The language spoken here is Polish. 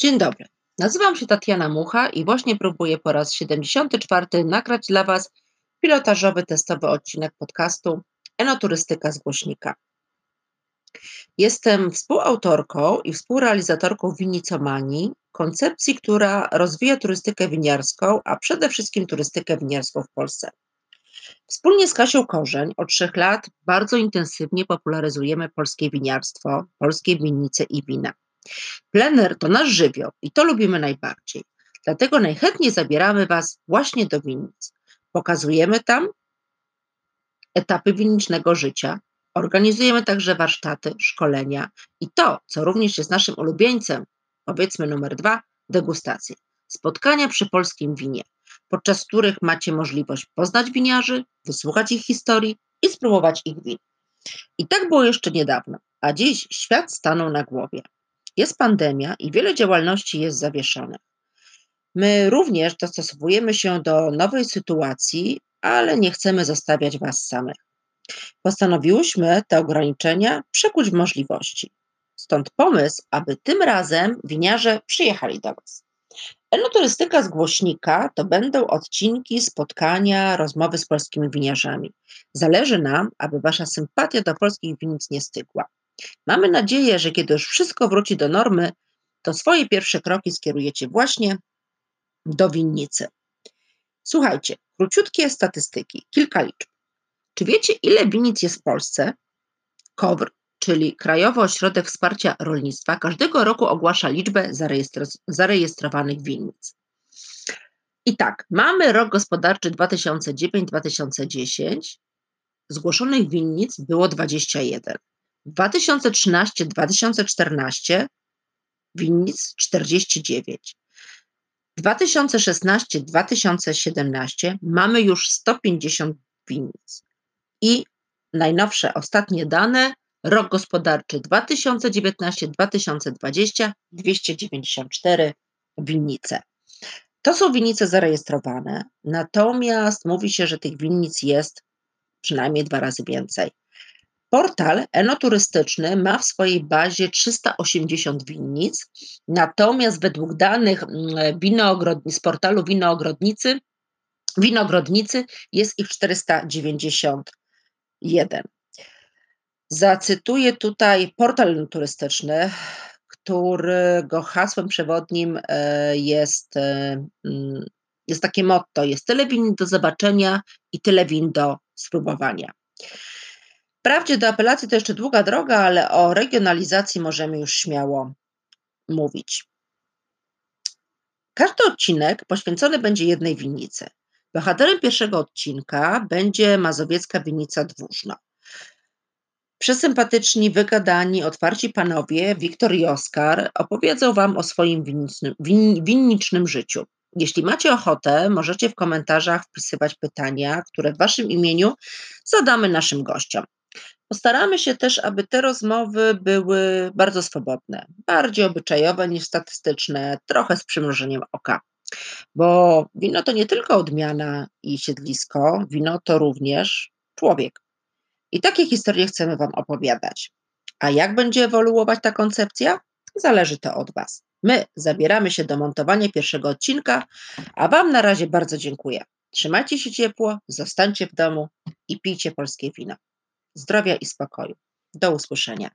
Dzień dobry. Nazywam się Tatiana Mucha i właśnie próbuję po raz 74 nagrać dla Was pilotażowy, testowy odcinek podcastu Enoturystyka z głośnika. Jestem współautorką i współrealizatorką Winicomanii, koncepcji, która rozwija turystykę winiarską, a przede wszystkim turystykę winiarską w Polsce. Wspólnie z Kasią Korzeń od trzech lat bardzo intensywnie popularyzujemy polskie winiarstwo, polskie winnice i wina. Plener to nasz żywioł i to lubimy najbardziej. Dlatego najchętniej zabieramy Was właśnie do winnic. Pokazujemy tam etapy winnicznego życia, organizujemy także warsztaty, szkolenia i to, co również jest naszym ulubieńcem, powiedzmy numer dwa, degustacje. Spotkania przy polskim winie, podczas których macie możliwość poznać winiarzy, wysłuchać ich historii i spróbować ich win. I tak było jeszcze niedawno, a dziś świat stanął na głowie. Jest pandemia i wiele działalności jest zawieszonych. My również dostosowujemy się do nowej sytuacji, ale nie chcemy zostawiać Was samych. Postanowiłyśmy te ograniczenia przekuć w możliwości. Stąd pomysł, aby tym razem winiarze przyjechali do Was. Enoturystyka z głośnika to będą odcinki, spotkania, rozmowy z polskimi winiarzami. Zależy nam, aby Wasza sympatia do polskich winic nie stygła. Mamy nadzieję, że kiedy już wszystko wróci do normy, to swoje pierwsze kroki skierujecie właśnie do winnicy. Słuchajcie, króciutkie statystyki, kilka liczb. Czy wiecie, ile winnic jest w Polsce? KOWR, czyli Krajowy Ośrodek Wsparcia Rolnictwa, każdego roku ogłasza liczbę zarejestrowanych winnic. I tak, mamy rok gospodarczy 2009-2010. Zgłoszonych winnic było 21. 2013-2014 winnic 49. 2016-2017 mamy już 150 winnic. I najnowsze, ostatnie dane, rok gospodarczy 2019-2020 294 winnice. To są winnice zarejestrowane, natomiast mówi się, że tych winnic jest przynajmniej dwa razy więcej. Portal enoturystyczny ma w swojej bazie 380 winnic, natomiast według danych mm, z portalu Winoogrodnicy, Winogrodnicy jest ich 491. Zacytuję tutaj portal turystyczny, którego hasłem przewodnim e, jest, e, mm, jest takie motto: jest tyle win do zobaczenia i tyle win do spróbowania. Wprawdzie do apelacji to jeszcze długa droga, ale o regionalizacji możemy już śmiało mówić. Każdy odcinek poświęcony będzie jednej winnicy. Bohaterem pierwszego odcinka będzie mazowiecka winnica Dwóżno. Przesympatyczni, wygadani, otwarci panowie, Wiktor i Oskar, opowiedzą Wam o swoim winnicznym, win, winnicznym życiu. Jeśli macie ochotę, możecie w komentarzach wpisywać pytania, które w Waszym imieniu zadamy naszym gościom. Postaramy się też, aby te rozmowy były bardzo swobodne, bardziej obyczajowe niż statystyczne, trochę z przymrużeniem oka. Bo wino to nie tylko odmiana i siedlisko, wino to również człowiek. I takie historie chcemy Wam opowiadać. A jak będzie ewoluować ta koncepcja? Zależy to od Was. My zabieramy się do montowania pierwszego odcinka, a Wam na razie bardzo dziękuję. Trzymajcie się ciepło, zostańcie w domu i pijcie polskie wino. Zdrowia i spokoju. Do usłyszenia.